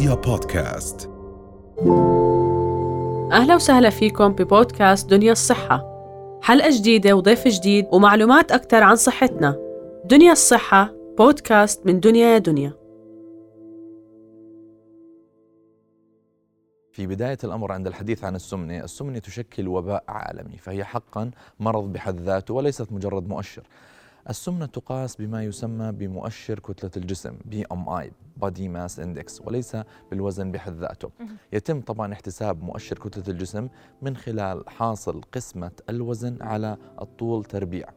رؤيا بودكاست. أهلا وسهلا فيكم ببودكاست دنيا الصحة. حلقة جديدة وضيف جديد ومعلومات أكثر عن صحتنا. دنيا الصحة بودكاست من دنيا يا دنيا. في بداية الأمر عند الحديث عن السمنة السمنة تشكل وباء عالمي فهي حقا مرض بحد ذاته وليست مجرد مؤشر. السمنة تقاس بما يسمى بمؤشر كتلة الجسم BMI body mass index وليس بالوزن بحد ذاته. يتم طبعا احتساب مؤشر كتلة الجسم من خلال حاصل قسمة الوزن على الطول تربيع.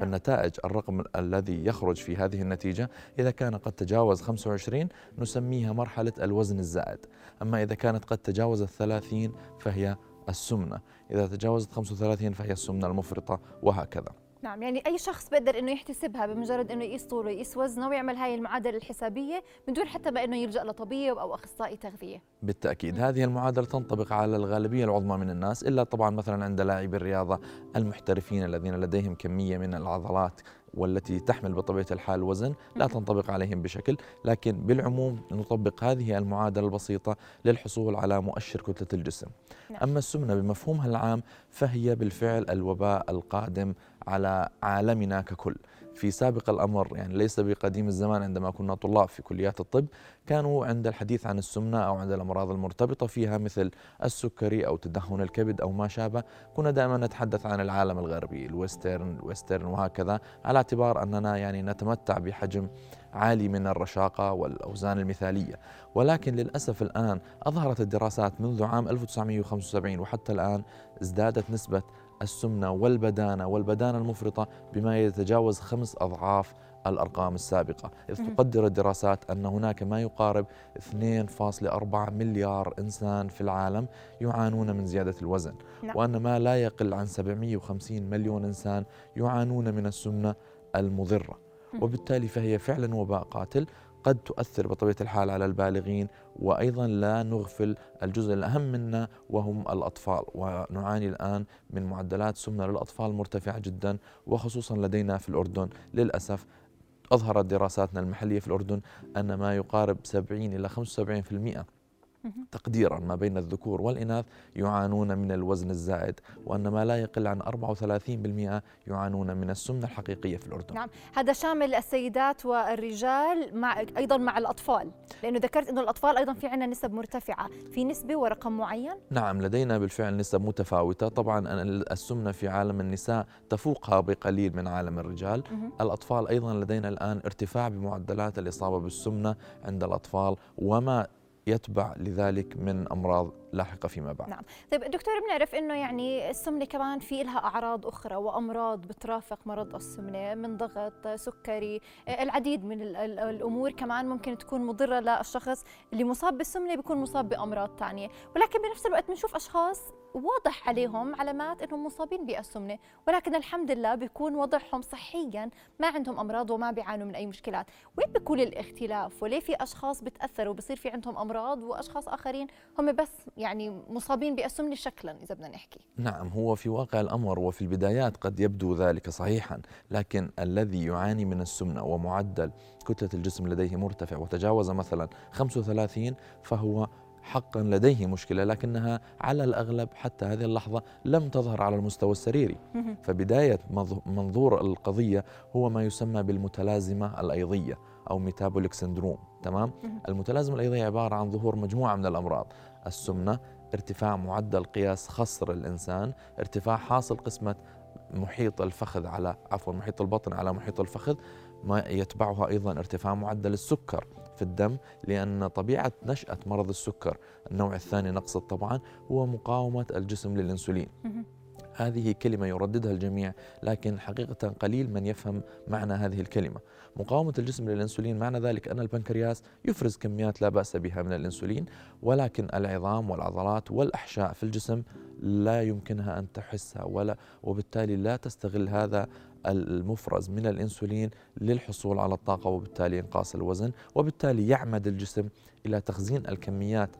فالنتائج الرقم الذي يخرج في هذه النتيجة إذا كان قد تجاوز 25 نسميها مرحلة الوزن الزائد. أما إذا كانت قد تجاوزت 30 فهي السمنة. إذا تجاوزت 35 فهي السمنة المفرطة وهكذا. نعم يعني أي شخص بيقدر إنه يحتسبها بمجرد إنه يقيس طوله يقيس وزنه ويعمل هاي المعادلة الحسابية من دون حتى ما إنه يلجأ لطبيب أو أخصائي تغذية. بالتأكيد هذه المعادلة تنطبق على الغالبية العظمى من الناس إلا طبعا مثلا عند لاعبي الرياضة المحترفين الذين لديهم كمية من العضلات والتي تحمل بطبيعة الحال وزن لا تنطبق عليهم بشكل لكن بالعموم نطبق هذه المعادلة البسيطة للحصول على مؤشر كتلة الجسم. نعم. أما السمنة بمفهومها العام فهي بالفعل الوباء القادم على عالمنا ككل. في سابق الأمر يعني ليس بقديم الزمان عندما كنا طلاب في كليات الطب كانوا عند الحديث عن السمنة أو عند الأمراض المرتبطة فيها مثل السكري أو تدهن الكبد أو ما شابه كنا دائما نتحدث عن العالم الغربي ال Western ال Western وهكذا على اعتبار أننا يعني نتمتع بحجم عالي من الرشاقة والأوزان المثالية. ولكن للأسف الآن أظهرت الدراسات منذ عام 1975 وحتى الآن ازدادت نسبة السمنة والبدانة والبدانة المفرطة بما يتجاوز خمس أضعاف الأرقام السابقة إذ. تقدر الدراسات أن هناك ما يقارب 2.4 مليار إنسان في العالم يعانون من زيادة الوزن نعم. وأن ما لا يقل عن 750 مليون إنسان يعانون من السمنة المضرة. وبالتالي فهي فعلا وباء قاتل قد تؤثر بطبيعة الحال على البالغين وأيضا لا نغفل الجزء الأهم منا وهم الأطفال ونعاني الآن من معدلات سمنة للأطفال مرتفعة جدا وخصوصا لدينا في الأردن للأسف أظهرت دراساتنا المحلية في الأردن أن ما يقارب 70 إلى 75% مهم. تقديرا ما بين الذكور والإناث يعانون من الوزن الزائد وأن ما لا يقل عن 34% يعانون من السمنة الحقيقية في الأردن. نعم. هذا شامل السيدات والرجال مع أيضا مع الأطفال لأنه ذكرت إنه الأطفال أيضا في عندنا نسب مرتفعة. في نسبة ورقم معين؟ نعم لدينا بالفعل نسب متفاوتة. طبعا السمنة في عالم النساء تفوقها بقليل من عالم الرجال. مهم. الأطفال أيضا لدينا الآن ارتفاع بمعدلات الإصابة بالسمنة عند الأطفال وما يتبع لذلك من أمراض لاحقة فيما بعد. نعم. طيب دكتور بنعرف إنه يعني السمنة كمان في لها أعراض أخرى وأمراض بترافق مرض السمنة من ضغط سكري. العديد من ال- ال- الأمور كمان ممكن تكون مضرة للشخص اللي مصاب بالسمنة بيكون مصاب بأمراض ثانية ولكن بنفس الوقت بنشوف أشخاص واضح عليهم علامات إنهم مصابين بالسمنة. ولكن الحمد لله بيكون وضعهم صحيا ما عندهم أمراض وما بيعانوا من أي مشكلات. وين بيكون الاختلاف؟ وليه في أشخاص بتأثروا بصير في عندهم أمراض وأشخاص آخرين هم بس يعني مصابين بالسمنه شكلا إذا بدنا نحكي. نعم هو في واقع الأمر وفي البدايات قد يبدو ذلك صحيحا لكن الذي يعاني من السمنة ومعدل كتلة الجسم لديه مرتفع وتجاوز مثلا 35 فهو حقا لديه مشكلة لكنها على الأغلب حتى هذه اللحظة لم تظهر على المستوى السريري. فبداية مظ- منظور القضية هو ما يسمى بالمتلازمة الأيضية. أو ميتابوليك سندروم تمام. المتلازمة الأيضية عبارة عن ظهور مجموعة من الأمراض السمنة ارتفاع معدل قياس خصر الإنسان ارتفاع حاصل قسمة محيط الفخذ على عفوا محيط البطن على محيط الفخذ ما يتبعها أيضا ارتفاع معدل السكر في الدم لأن طبيعة نشأة مرض السكر النوع الثاني نقصد طبعا هو مقاومة الجسم للإنسولين مهم. هذه كلمة يرددها الجميع لكن حقيقة قليل من يفهم معنى هذه الكلمة مقاومة الجسم للأنسولين معنى ذلك أن البنكرياس يفرز كميات لا بأس بها من الأنسولين ولكن العظام والعضلات والأحشاء في الجسم لا يمكنها أن تحسها ولا وبالتالي لا تستغل هذا المفرز من الإنسولين للحصول على الطاقة وبالتالي إنقاص الوزن وبالتالي يعمد الجسم إلى تخزين الكميات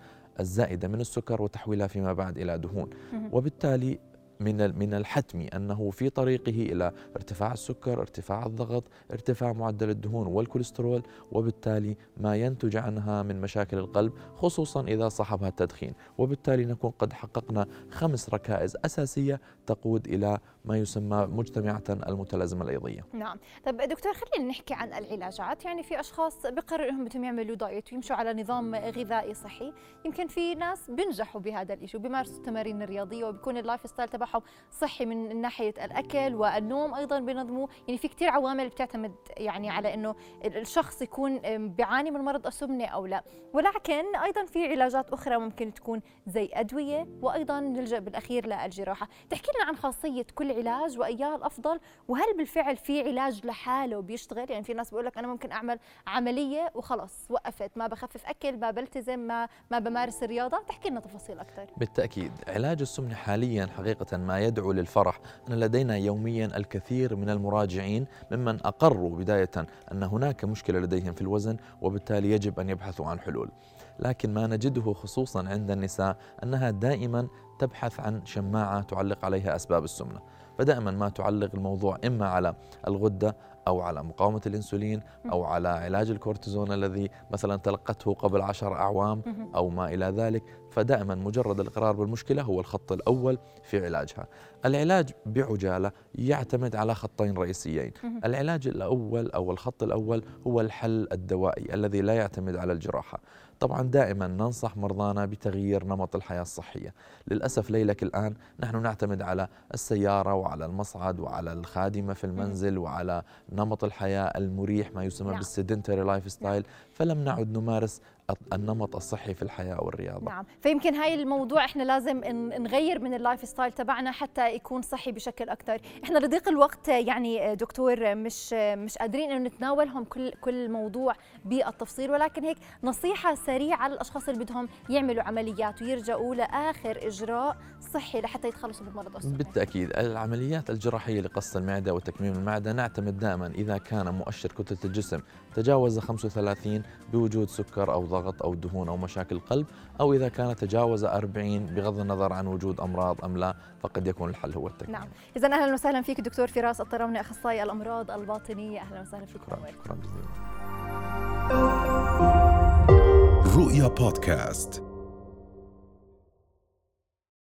الزائدة من السكر وتحويلها فيما بعد إلى دهون. وبالتالي من من الحتمي أنه في طريقه إلى ارتفاع السكر، ارتفاع الضغط، ارتفاع معدل الدهون والكوليسترول وبالتالي ما ينتج عنها من مشاكل القلب خصوصا إذا صاحبها التدخين، وبالتالي نكون قد حققنا خمس ركائز أساسية تقود إلى ما يسمى مجتمعة المتلازمة الأيضية. نعم. طب دكتور خلينا نحكي عن العلاجات. يعني في أشخاص بقرروا أنهم بدهم يعملوا diet ويمشوا على نظام غذائي صحي. يمكن في ناس بينجحوا بهذا الشيء وبيمارسوا التمارين الرياضية وبيكون ال lifestyle تبعهم صحي من ناحية الأكل والنوم أيضا بينظموا يعني في كثير عوامل بتعتمد يعني على أنه الشخص يكون بيعاني من مرض السمنة أو لا. ولكن أيضا في علاجات أخرى ممكن تكون زي أدوية وأيضا نلجأ بالأخير للجراحة تحكي لنا عن خاصية كل علاج وأياه الأفضل وهل بالفعل في علاج لحاله بيشتغل؟ يعني في ناس بيقول لك أنا ممكن أعمل عملية وخلاص وقفت ما بخفف أكل ما بلتزم ما ما بمارس الرياضة تحكي لنا تفاصيل أكثر بالتأكيد علاج السمنة حاليا حقيقة ما يدعو للفرح. أن لدينا يوميا الكثير من المراجعين ممن أقروا بداية أن هناك مشكلة لديهم في الوزن وبالتالي يجب أن يبحثوا عن حلول. لكن ما نجده خصوصا عند النساء أنها دائما تبحث عن شماعة تعلق عليها أسباب السمنة. فدائما ما تعلق الموضوع إما على الغدة أو على مقاومة الأنسولين أو على علاج الكورتيزون الذي مثلا تلقته قبل عشر أعوام أو ما إلى ذلك. فدائما مجرد الإقرار بالمشكلة هو الخط الأول في علاجها. العلاج بعجالة يعتمد على خطين رئيسيين. العلاج الأول أو الخط الأول هو الحل الدوائي الذي لا يعتمد على الجراحة. طبعا دائما ننصح مرضانا بتغيير نمط الحياة الصحية. للأسف ليلك الآن نحن نعتمد على السيارة وعلى المصعد وعلى الخادمة في المنزل وعلى نمط الحياة المريح ما يسمى نعم. بال sedentary lifestyle فلم نعد نمارس النمط الصحي في الحياة والرياضة. نعم. فيمكن هاي الموضوع إحنا لازم نغير من ال lifestyle تبعنا حتى يكون صحي بشكل أكثر. إحنا لضيق الوقت يعني دكتور مش مش قادرين إنه نتناولهم كل كل موضوع بالتفصيل ولكن هيك نصيحة سريعة للأشخاص اللي بدهم يعملوا عمليات ويرجعوا لآخر إجراء صحي لحتى يتخلصوا من مرض السكر بالتأكيد. العمليات الجراحية لقص المعدة وتكميم المعدة نعتمد دائما إذا كان مؤشر كتلة الجسم تجاوز 35 بوجود سكر أو ضغط أو دهون أو مشاكل قلب أو إذا كان تجاوز 40 بغض النظر عن وجود أمراض أم لا فقد يكون الحل هو التكميم. نعم. إذا أهلا وسهلا فيك دكتور فراس الطروني أخصائي الأمراض الباطنية. أهلا وسهلا فيك شكرا شكرا جزيلا. رؤيا بودكاست.